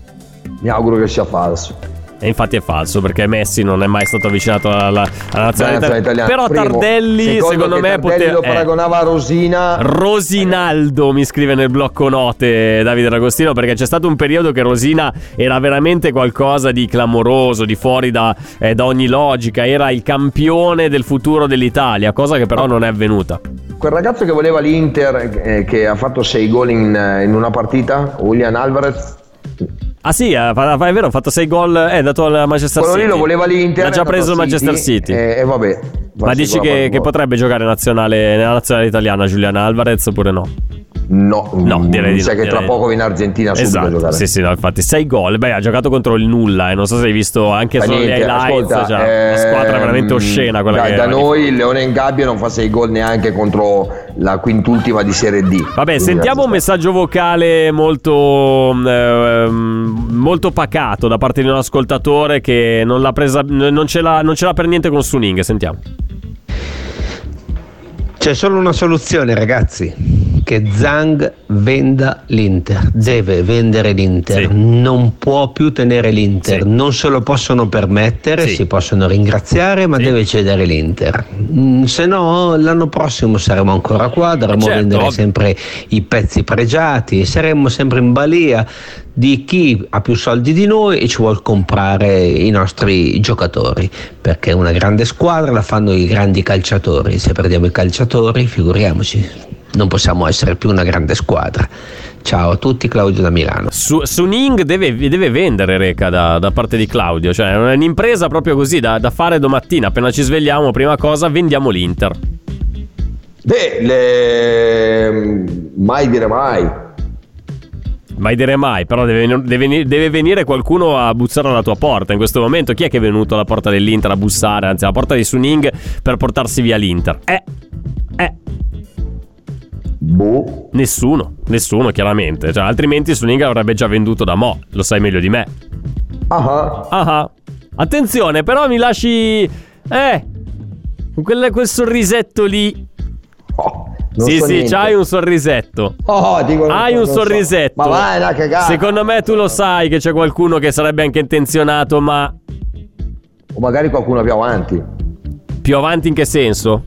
C: Mi auguro che sia falso.
B: E infatti è falso perché Messi non è mai stato avvicinato alla, alla nazionale italiana.
C: italiana.
B: Però
C: Primo.
B: Tardelli,
C: Secondo
B: secondo me,
C: Tardelli
B: poteva.
C: lo paragonava a Rosina.
B: Rosinaldo mi scrive nel blocco note Davide D'Agostino perché c'è stato un periodo che Rosina era veramente qualcosa di clamoroso, di fuori da, eh, da ogni logica, era il campione del futuro dell'Italia, cosa che però non è avvenuta.
C: Quel ragazzo che voleva l'Inter, eh, che ha fatto 6 gol in, in una partita, Julian Alvarez,
B: Ah sì, eh, è vero, ha fatto 6 gol, è andato al Manchester
C: Quello
B: City.
C: lì lo voleva l'Inter.
B: L'ha
C: è
B: già preso il Manchester City.
C: E, e vabbè.
B: Ma dici che, che potrebbe giocare nazionale, nella nazionale italiana Giuliana Alvarez oppure no?
C: No,
B: No,
C: mm,
B: direi di
C: sai
B: no,
C: che tra poco viene in Argentina subito a
B: Esatto,
C: giocare.
B: sì, sì, no, infatti 6 gol. Beh, ha giocato contro il nulla, eh. non so se hai visto anche solo gli highlights,
C: ascolta,
B: cioè, una squadra
C: ehm,
B: veramente oscena quella
C: da,
B: che
C: da noi il Leone in gabbia non fa 6 gol neanche contro la quintultima di Serie D.
B: Vabbè,
C: Quindi
B: sentiamo un messaggio vocale molto, ehm, molto pacato da parte di un ascoltatore che non l'ha presa, non ce l'ha, non ce l'ha per niente con Suning. Sentiamo.
J: C'è solo una soluzione, ragazzi. Che Zhang venda l'Inter. Deve vendere l'Inter.
B: Sì.
J: Non può più tenere l'Inter.
B: Sì.
J: Non se lo possono permettere,
B: Sì.
J: si possono ringraziare, ma deve cedere l'Inter. Mm, se no, l'anno prossimo saremo ancora qua, dovremo
B: certo,
J: vendere sempre i pezzi pregiati, saremmo sempre in balia di chi ha più soldi di noi e ci vuole comprare i nostri giocatori perché una grande squadra la fanno i grandi calciatori se perdiamo i calciatori figuriamoci non possiamo essere più una grande squadra ciao a tutti Claudio da Milano
B: Su, Suning deve, deve vendere Reca da, da parte di Claudio, cioè è un'impresa proprio così da, da fare domattina. Appena ci svegliamo, prima cosa, vendiamo l'Inter.
C: Beh, le... mai dire mai.
B: Mai dire mai, però deve, deve- deve venire qualcuno a bussare alla tua porta in questo momento. Chi è che è venuto alla porta dell'Inter a bussare, anzi alla porta di Suning per portarsi via l'Inter? Eh, eh,
C: Boh.
B: nessuno, nessuno chiaramente. Cioè, altrimenti Suning l'avrebbe già venduto da mo', lo sai meglio di me.
C: Ah,
B: Ah, attenzione, però mi lasci... Eh, quel, quel sorrisetto lì.
C: oh, non
B: sì,
C: so
B: sì,
C: niente.
B: c'hai un sorrisetto.
C: Oh, dico,
B: Hai un
C: non so.
B: sorrisetto.
C: Ma vai, una cagata.
B: Secondo me tu lo sai che c'è qualcuno che sarebbe anche intenzionato, ma
C: O magari qualcuno più avanti,
B: più avanti in che senso?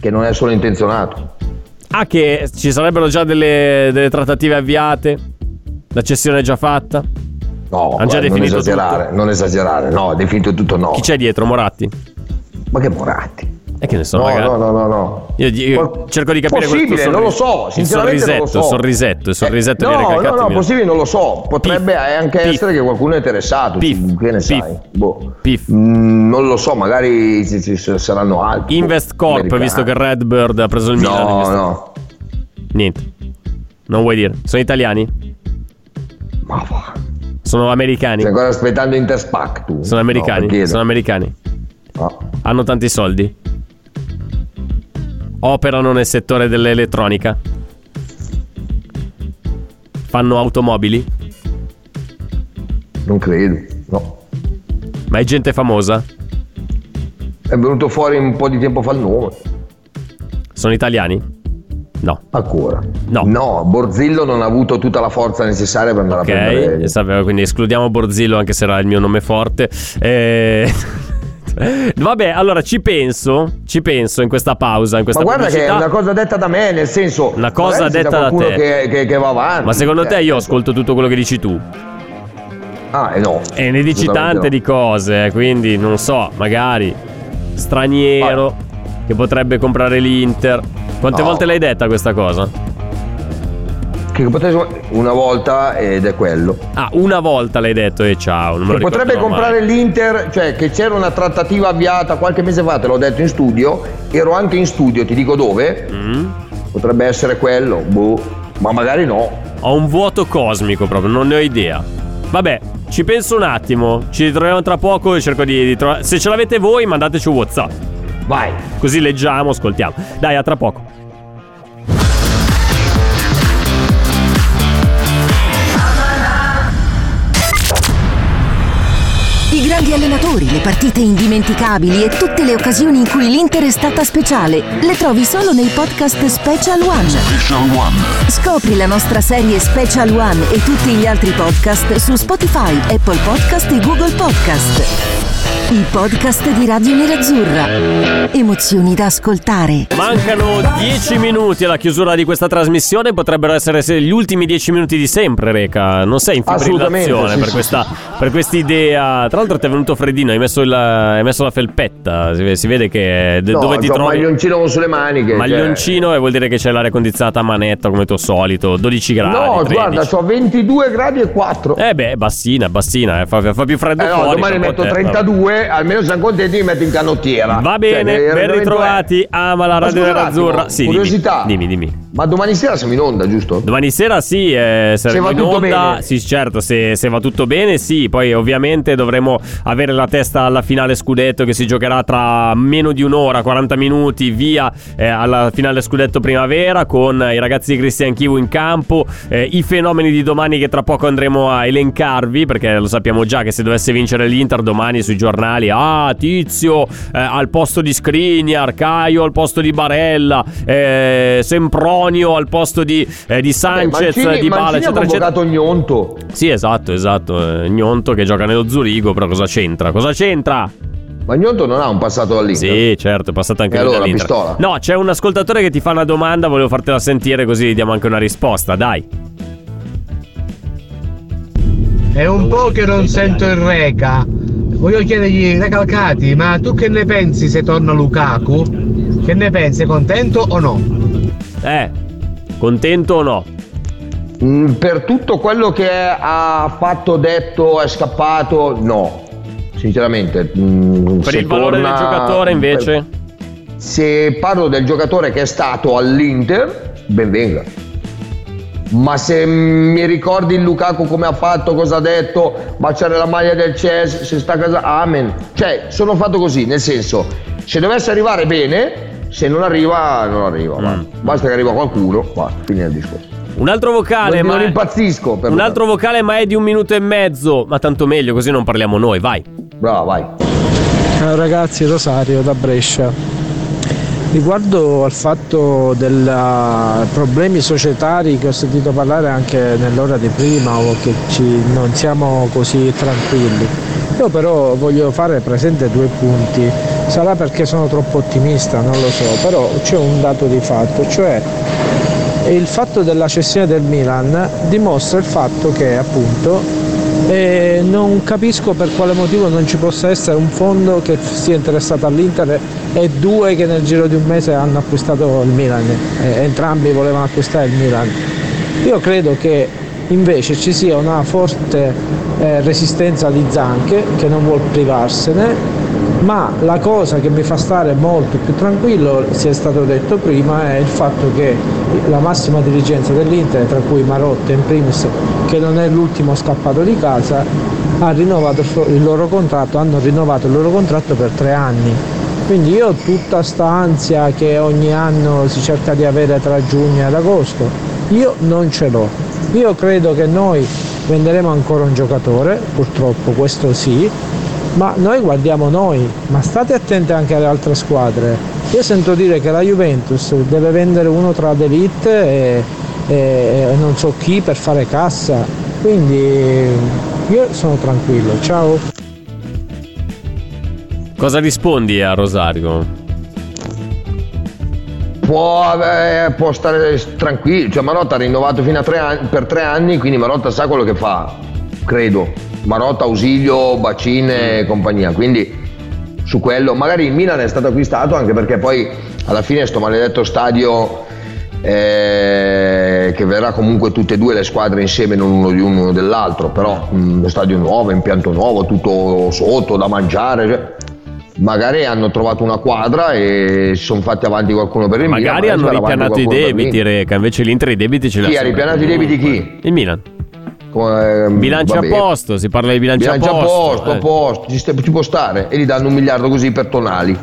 C: che non è solo intenzionato.
B: Ah, che ci sarebbero già delle, delle trattative avviate? La cessione è già fatta?
C: No,
B: Han già
C: guarda, non esagerare,
B: tutto?
C: non esagerare. No, definito tutto no.
B: Chi c'è dietro? Moratti?
C: Ma che Moratti?
B: E che ne so,
C: No,
B: magari.
C: no, no, no, no.
B: Io, io cerco di capire
C: possibile,
B: questo
C: non lo so, sinceramente non lo so.
B: sorrisetto, il sorrisetto
C: Eh, no, no, no,
B: mi-
C: possibile non lo so. Potrebbe
B: Piff,
C: anche
B: piff.
C: essere che qualcuno è interessato.
B: Piff,
C: Che ne
B: piff,
C: sai? Boh.
B: piff.
C: Mm, non lo so, magari ci, ci saranno altri.
B: Invest Corp,
C: Americani.
B: visto che Redbird ha preso il Milan.
C: No, no.
B: Niente. Non vuoi dire? Sono italiani?
C: Ma va.
B: Sono americani?
C: Stai ancora aspettando Interspac tu?
B: Sono americani?
C: No.
B: Sono americani.
C: No.
B: Hanno tanti soldi? Operano nel settore dell'elettronica? Fanno automobili?
C: Non credo. No.
B: Ma è gente famosa?
C: È venuto fuori un po' di tempo fa il nome.
B: Sono italiani? No.
C: Ancora.
B: No.
C: No, Borzillo non ha avuto tutta la forza necessaria per andare a
B: Ok,
C: prendere.
B: sapevo, quindi escludiamo Borzillo anche se era il mio nome forte. Eh, Vabbè, allora ci penso, ci penso in questa pausa, in questa
C: Ma guarda che è
B: pubblicità.
C: una cosa detta da me, nel senso.
B: Una cosa detta da te.
C: Che, che- che va avanti.
B: Ma secondo te
C: Eh,
B: io ascolto tutto quello che dici tu?
C: Ah, eh no.
B: E ne dici tante
C: no.
B: di cose, eh, quindi non so, magari straniero che potrebbe comprare l'Inter. Quante
C: No.
B: volte l'hai detta questa cosa?
C: Che potesse- una volta ed è quello.
B: Ah, una volta l'hai detto e ciao, non me
C: Che potrebbe comprare
B: mai.
C: l'Inter, cioè che c'era una trattativa avviata qualche mese fa, te l'ho detto in studio. Ero anche in studio, ti dico dove.
B: Mm?
C: Potrebbe essere quello, boh. Ma magari no.
B: Ho un vuoto cosmico proprio, non ne ho idea. Vabbè, ci penso un attimo, ci ritroviamo tra poco e cerco di, di trovare... Se ce l'avete voi, mandateci un WhatsApp.
C: Vai.
B: Così leggiamo, ascoltiamo. Dai, a tra poco.
K: Allenatori, le partite indimenticabili e tutte le occasioni in cui l'Inter è stata speciale le trovi solo nei podcast Special One.
A: Special One.
K: Scopri la nostra serie Special One e tutti gli altri podcast su Spotify, Apple Podcast e Google Podcast i podcast di Radio Nerazzurra. Emozioni da ascoltare.
B: Mancano 10 minuti alla chiusura di questa trasmissione, potrebbero essere gli ultimi 10 minuti di sempre, Reca. Non sei in fibrillazione
C: sì,
B: per, questa, per quest'idea. Tra l'altro ti è venuto freddino, hai messo, la, hai messo la felpetta, si, si, vede che d-
C: no,
B: dove ti trovi.
C: maglioncino sulle maniche.
B: Maglioncino cioè. e vuol dire che c'è l'aria condizionata a manetta come tuo solito, 12 gradi.
C: No,
B: 13.
C: guarda, ho 22 gradi e 4.
B: Eh beh, bassina, bassina, eh, fa, fa, più freddo
C: eh no,
B: fuori.
C: Domani metto 32 almeno siamo contenti di mettere in canottiera.
B: Va bene,
C: cioè,
B: ben ritrovati. Ama la radio
C: dell'Azzurra.
B: Sì,
C: curiosità.
B: Dimmi, dimmi,
C: dimmi. Ma domani sera siamo in onda, giusto?
B: Domani sera sì, eh, saremo se
C: va
B: in
C: tutto
B: onda.
C: Bene.
B: Sì, certo, se, se, va tutto bene, sì. Poi ovviamente dovremo avere la testa alla finale scudetto che si giocherà tra meno di un'ora, 40 minuti, via eh, alla finale scudetto primavera con i ragazzi di Cristian Chivu in campo, eh, i fenomeni di domani che tra poco andremo a elencarvi perché lo sappiamo già che se dovesse vincere l'Inter domani sui giornali ah, Tizio eh, al posto di Skriniar, Caio al posto di Barella, eh, Sempronio al posto di, eh, di Sanchez,
C: Mancini,
B: di Bala,
C: Mancini ha
B: eccetera, eccetera.
C: convocato Gnonto.
B: Sì, esatto, esatto. eh, Gnonto che gioca nello Zurigo, però cosa c'entra? Cosa c'entra?
C: Ma Gnonto non ha un passato dall'Inter.
B: Sì, certo, è passato anche
C: E allora,
B: dall'Inter.
C: pistola?
B: No, c'è un ascoltatore che ti fa una domanda, volevo fartela sentire così diamo anche una risposta, dai.
L: È un po' che non sento il Reca. Voglio chiedergli, Recalcati, ma tu che ne pensi se torna Lukaku? Che ne pensi? Contento o no?
B: Eh, contento o no?
C: Mm, per tutto quello che ha fatto, detto, è scappato, no. Sinceramente. mm,
B: Per
C: se
B: il valore del
C: torna-
B: giocatore invece?
C: Se parlo del giocatore che è stato all'Inter, ben venga. Ma se mi ricordi il Lukaku come ha fatto, cosa ha detto, baciare la maglia del Chelsea, se sta a casa, amen. Cioè, sono fatto così, nel senso, se dovesse arrivare bene, se non arriva, non arriva.
B: Mm.
C: Basta che arriva qualcuno, basta, fine il discorso.
B: Un altro vocale,
C: Non-
B: ma
C: non impazzisco per
B: Un
C: lo-
B: altro vocale, ma è di un minuto e mezzo. Ma tanto meglio, così non parliamo noi, vai.
C: Brava, vai.
M: Ciao ragazzi, Rosario da Brescia. Riguardo al fatto dei problemi societari che ho sentito parlare anche nell'ora di prima o che ci- non siamo così tranquilli, io però voglio fare presente due punti. Sarà perché sono troppo ottimista, non lo so, però c'è un dato di fatto, cioè il fatto della cessione del Milan dimostra il fatto che appunto eh, non capisco per quale motivo non ci possa essere un fondo che sia interessato all'Inter e due che nel giro di un mese hanno acquistato il Milan, entrambi volevano acquistare il Milan. Io credo che invece ci sia una forte eh, resistenza di Zanche che non vuol privarsene ma la cosa che mi fa stare molto più tranquillo, si è stato detto prima, è il fatto che la massima dirigenza dell'Inter, tra cui Marotta in primis, che non è l'ultimo scappato di casa, ha rinnovato il loro contratto, hanno rinnovato il loro contratto per tre anni. Quindi io ho tutta sta ansia che ogni anno si cerca di avere tra giugno ed agosto, io non ce l'ho. Io credo che noi venderemo ancora un giocatore, purtroppo questo sì, ma noi guardiamo noi, ma state attenti anche alle altre squadre. Io sento dire che la Juventus deve vendere uno tra d'elite e, e- e non so chi per fare cassa, quindi io sono tranquillo, ciao.
B: Cosa rispondi a Rosario?
C: Può, eh, può stare tranquillo, cioè Marotta ha rinnovato fino a tre anni, per tre anni, quindi Marotta sa quello che fa, credo. Marotta, Ausilio, Bacine e compagnia, quindi su quello, magari il Milan è stato acquistato anche perché poi alla fine sto maledetto stadio eh, che verrà comunque tutte e due le squadre insieme, non uno di uno dell'altro, però mm, stadio nuovo, impianto nuovo, tutto sotto da mangiare. cioè, magari hanno trovato una quadra e si sono fatti avanti qualcuno per il Milan.
B: Magari hanno ripianato i debiti. Reca. Invece l'Inter i debiti ce li ha
C: Chi ha ripianato i debiti chi?
B: Il Milan.
C: Come, ehm,
B: Bilancio a posto, si parla di bilancio,
C: Bilancio a posto,
B: eh.
C: a posto, ci, sta- ci può stare e gli danno un miliardo così per Tonali.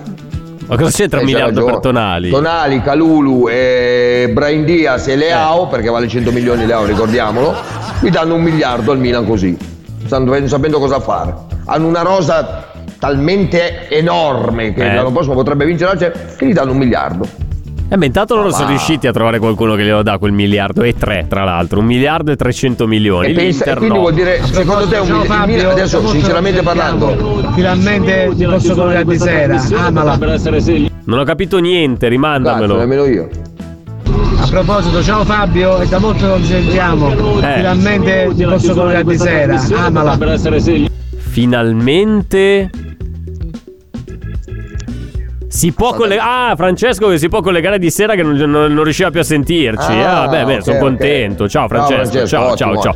B: Ma cosa c'entra
C: Eh,
B: un miliardo per Tonali?
C: Tonali, Calulu, e Brian Diaz e Leao, perché vale 100 milioni Leao, ricordiamolo, gli danno un miliardo al Milan così, stanno sapendo cosa fare. Hanno una rosa talmente enorme che
B: Eh.
C: l'anno prossimo potrebbe vincere la Champions, che gli danno un miliardo.
B: Eh beh, intanto loro
C: Ma
B: sono riusciti a trovare qualcuno che glielo dà quel miliardo e tre, tra l'altro, un miliardo e 300 milioni.
C: E, pensa- e quindi
B: no.
C: vuol dire, secondo te, un
L: Ciao
C: mil- il
L: Fabio,
C: Milan, adesso sinceramente parlando,
L: Finalmente ti posso collegare di sera, amala.
B: Non ho capito niente,
C: cazzo,
B: rimandamelo.
C: nemmeno io.
L: A proposito, ciao Fabio, è da molto che non ci sentiamo.
B: Eh.
L: Finalmente ti posso collegare di sera, amala.
B: Finalmente Si può collegare. Ah, Francesco che si può collegare di sera che non, non- non riusciva più a sentirci.
C: Ah,
B: Ah, beh, beh,
C: ok,
B: sono contento. Ciao Francesco.
C: Francesco,
B: ciao, ciao,
C: ottimo,
B: ciao.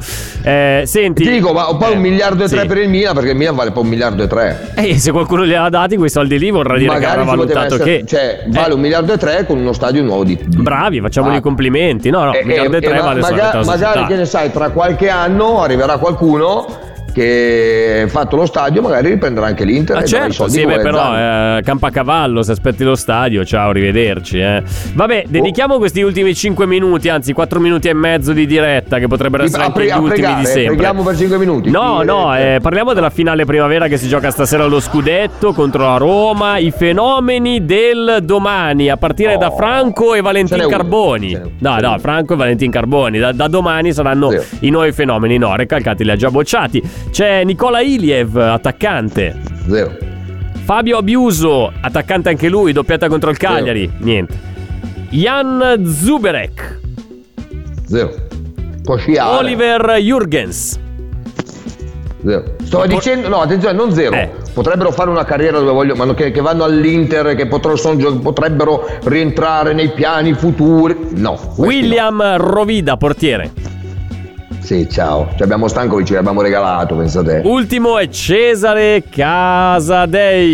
B: Eh, senti.
C: Ti dico, ma poi un miliardo e tre
B: sì.
C: per il Milan, perché il Milan vale poi un miliardo e tre.
B: Eh, se qualcuno li ha dati quei soldi lì vorrà dire che avrà
C: ci poteva
B: valutato
C: essere-
B: che.
C: Cioè, vale un miliardo e tre con uno stadio nuovo di.
B: Bravi, facciamogli
C: Ah.
B: i complimenti. No, no,
C: E-
B: un miliardo e
C: e-
B: tre
C: e ma-
B: vale
C: maga- magari, che ne sai, tra qualche anno arriverà qualcuno che fatto lo stadio, magari riprenderà anche l'Inter.
B: Ah certo, sì, beh, però eh, Campacavallo, se aspetti lo stadio, ciao, arrivederci. Eh. Vabbè, dedichiamo questi ultimi 5 minuti, anzi 4 minuti e mezzo di diretta, che potrebbero essere anche
C: pre-
B: gli ultimi
C: pregare,
B: di sempre.
C: preghiamo per 5 minuti.
B: No,
C: Sì,
B: no,
C: eh,
B: eh, parliamo della finale primavera che si gioca stasera allo Scudetto contro la Roma, i fenomeni del domani, a partire da Franco e Valentin
C: Oh.
B: Carboni. No, no, Franco e Valentin Carboni, da, da domani saranno i nuovi fenomeni, no, Recalcati li ha già bocciati. C'è Nicola Iliev, attaccante.
C: Zero.
B: Fabio Abiuso, attaccante anche lui, doppiata contro il Cagliari, niente. Jan Zuberek,
C: Zero. Può sciare.
B: Oliver Jurgens.
C: Zero. Stavo dicendo, no, attenzione, non zero.
B: Eh.
C: Potrebbero fare una carriera dove voglio, ma che, che vanno all'Inter, che potrò- son potrebbero rientrare nei piani futuri. No.
B: William Rovida, portiere.
C: Sì, ciao. Ci abbiamo Stankovic, che abbiamo regalato, pensa te.
B: Ultimo è Cesare Casadei.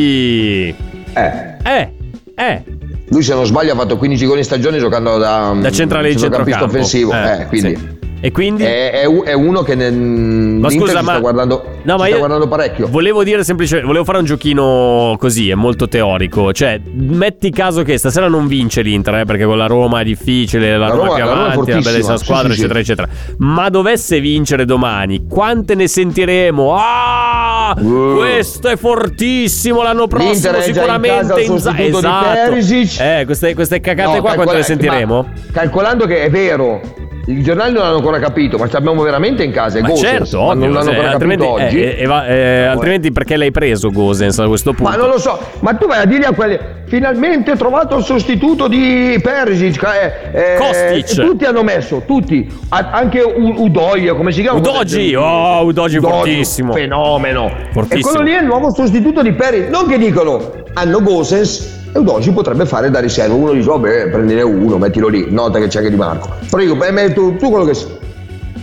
C: Eh.
B: Eh, eh.
C: Lui, se non sbaglio, ha fatto 15 gol in stagione giocando da,
B: Da centrale di
C: centrocampista offensivo.
B: Eh,
C: Eh, quindi.
B: sì. E quindi?
C: È, è è uno che nel,
B: Ma scusa, ma-
C: sta guardando,
B: No, ma
C: sta guardando parecchio.
B: Volevo dire semplicemente, volevo fare un giochino così, è molto teorico. Cioè, metti caso che stasera non vince l'Inter, eh, perché con la Roma è difficile, la,
C: La
B: Roma,
C: Roma-
B: più
C: la
B: avanti, una bellissima squadra,
C: sì, sì.
B: eccetera, eccetera. Ma dovesse vincere domani, quante ne sentiremo? Ah! Questo è fortissimo l'anno prossimo,
C: già in
B: sicuramente
C: casa
B: in esatto. Eh, queste, queste cagate
C: No,
B: qua quante
C: calcola-
B: le sentiremo?
C: ma calcolando che è vero, i giornali non hanno ancora capito, ma ci abbiamo veramente in casa. è
B: Ma
C: Gosens,
B: certo, ovvio,
C: non l'hanno
B: se-
C: ancora
B: altrimenti,
C: capito oggi.
B: eh, eh, eh, altrimenti perché l'hai preso Gosens a questo punto?
C: Ma non lo so, ma tu vai a dire a quelli finalmente ho trovato il sostituto di Perisic, eh, eh,
B: Kostic.
C: tutti hanno messo, tutti, anche U- Udoia, come si chiama?
B: Udogi, oh, Udogi fortissimo.
C: Fenomeno.
B: Fortissimo.
C: E quello lì è il nuovo sostituto di Perisic, non che dicono hanno Gosens e Udogi potrebbe fare da riserva, uno dice vabbè prendine uno, mettilo lì, nota che c'è anche Di Marco. Però dico, beh, tu, tu quello che sei.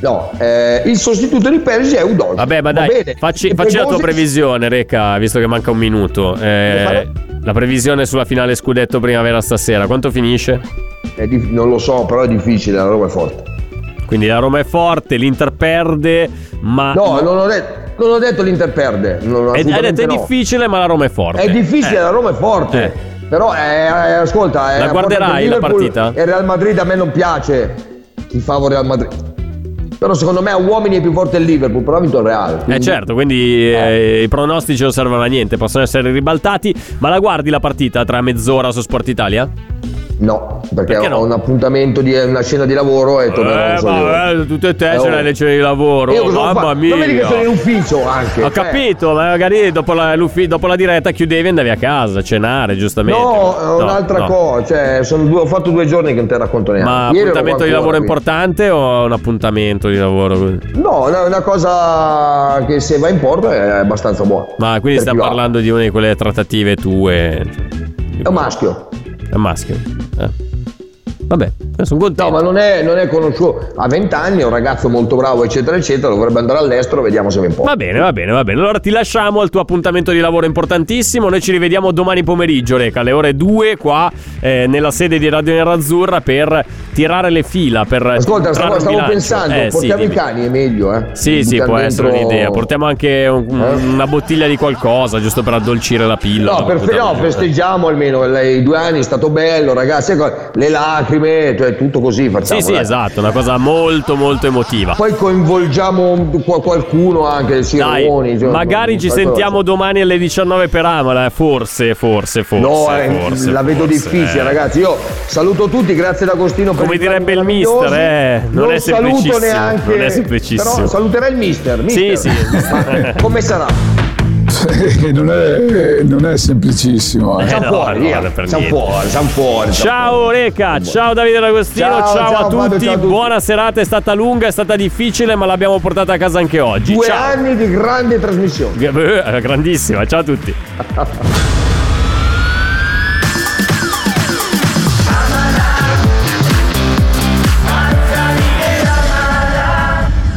C: No, eh, il sostituto di Perisic è Udogi.
B: Vabbè, ma dai, facci, facci la tua previsione, Reca, visto che manca un minuto. Eh, la previsione sulla finale scudetto primavera stasera, quanto finisce?
C: È dif- non lo so, però è difficile, la Roma è forte.
B: Quindi la Roma è forte, l'Inter perde, ma...
C: No, non ho detto, non ho detto l'Inter perde. Non,
B: Hai- hai detto
C: assolutamente
B: è
C: no.
B: difficile, ma la Roma è forte.
C: È difficile,
B: Eh.
C: la Roma è forte.
B: Eh.
C: Però, eh, eh, ascolta, eh,
B: La guarderai la partita?
C: E Real Madrid a me non piace. Il favore Real Madrid. Però secondo me a uomini è più forte il Liverpool, però ha vinto il Real.
B: Eh
C: quindi-
B: certo, quindi eh, i pronostici non servono a niente, possono essere ribaltati. Ma la guardi la partita tra mezz'ora su Sport Italia?
C: No, perché,
B: Perché
C: ho
B: no?
C: un appuntamento di una scena di lavoro e tornerò
B: Eh, ma eh, tutte e te
C: Eh,
B: ce
C: oh.
B: l'hai le cene di lavoro,
C: Io ho
B: mamma
C: fatto?
B: mia.
C: Non vedi che sono in ufficio anche.
B: Ho
C: eh.
B: capito, ma magari dopo la, dopo la diretta chiudevi e andavi a casa a cenare, giustamente.
C: No, è un'altra
B: no.
C: cosa, cioè, due- ho fatto due giorni che non te racconto neanche.
B: Ma
C: Ieri
B: appuntamento di lavoro importante o un appuntamento di lavoro?
C: No, è una cosa che se va in porto è abbastanza buona.
B: Ma quindi stiamo parlando di una di quelle trattative tue.
C: È un maschio.
B: È un maschio. Eh. Vabbè, sono contento.
C: No, ma non è, non è conosciuto. Ha 20 anni, è un ragazzo molto bravo, eccetera, eccetera. Dovrebbe andare all'estero, vediamo se va in porto.
B: Va bene, va bene, va bene. Allora ti lasciamo al tuo appuntamento di lavoro importantissimo. Noi ci rivediamo domani pomeriggio, Reca, alle ore 2 qua eh, nella sede di Radio Nerazzurra per tirare le fila. Per
C: Ascolta, stavo, stavo pensando,
B: Eh, sì,
C: portiamo i
B: dimmi.
C: cani, è meglio, eh.
B: Sì, sì, può essere
C: dentro-
B: un'idea. Portiamo anche un-
C: Eh?
B: una bottiglia di qualcosa, giusto per addolcire la pillola.
C: No, per, no, festeggiamo almeno i due anni, è stato bello, ragazzi. ecco, Le lacrime, cioè tutto così facciamo.
B: Sì, sì,
C: dai.
B: esatto, una cosa molto, molto emotiva.
C: Poi coinvolgiamo qua- qualcuno anche, Sironi. cioè,
B: magari ci sentiamo domani alle 19 per Amala. Forse, forse, forse.
C: No, eh,
B: forse,
C: la vedo
B: forse,
C: difficile,
B: eh.
C: ragazzi. Io saluto tutti, grazie D'Agostino per
B: Come direbbe il mister, eh, non è
C: saluto
B: semplicissimo,
C: neanche.
B: non è semplicissimo.
C: Però saluterei il mister. mister.
B: Sì, sì.
C: Come sarà?
N: Eh, non, è, non è semplicissimo. Eh.
C: eh siamo,
B: no,
C: fuori,
B: no, per
C: siamo, fuori, siamo fuori,
B: Ciao Reca, ciao Davide D'Agostino,
C: ciao,
B: ciao,
C: ciao
B: a, tutti.
C: Ciao a.
B: Buona serata, è stata lunga, è stata difficile, ma l'abbiamo portata a casa anche oggi.
C: Due
B: ciao.
C: anni di grande trasmissione.
B: Eh, grandissima, ciao a tutti.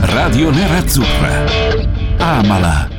A: Radio Nerazzurra. Amala.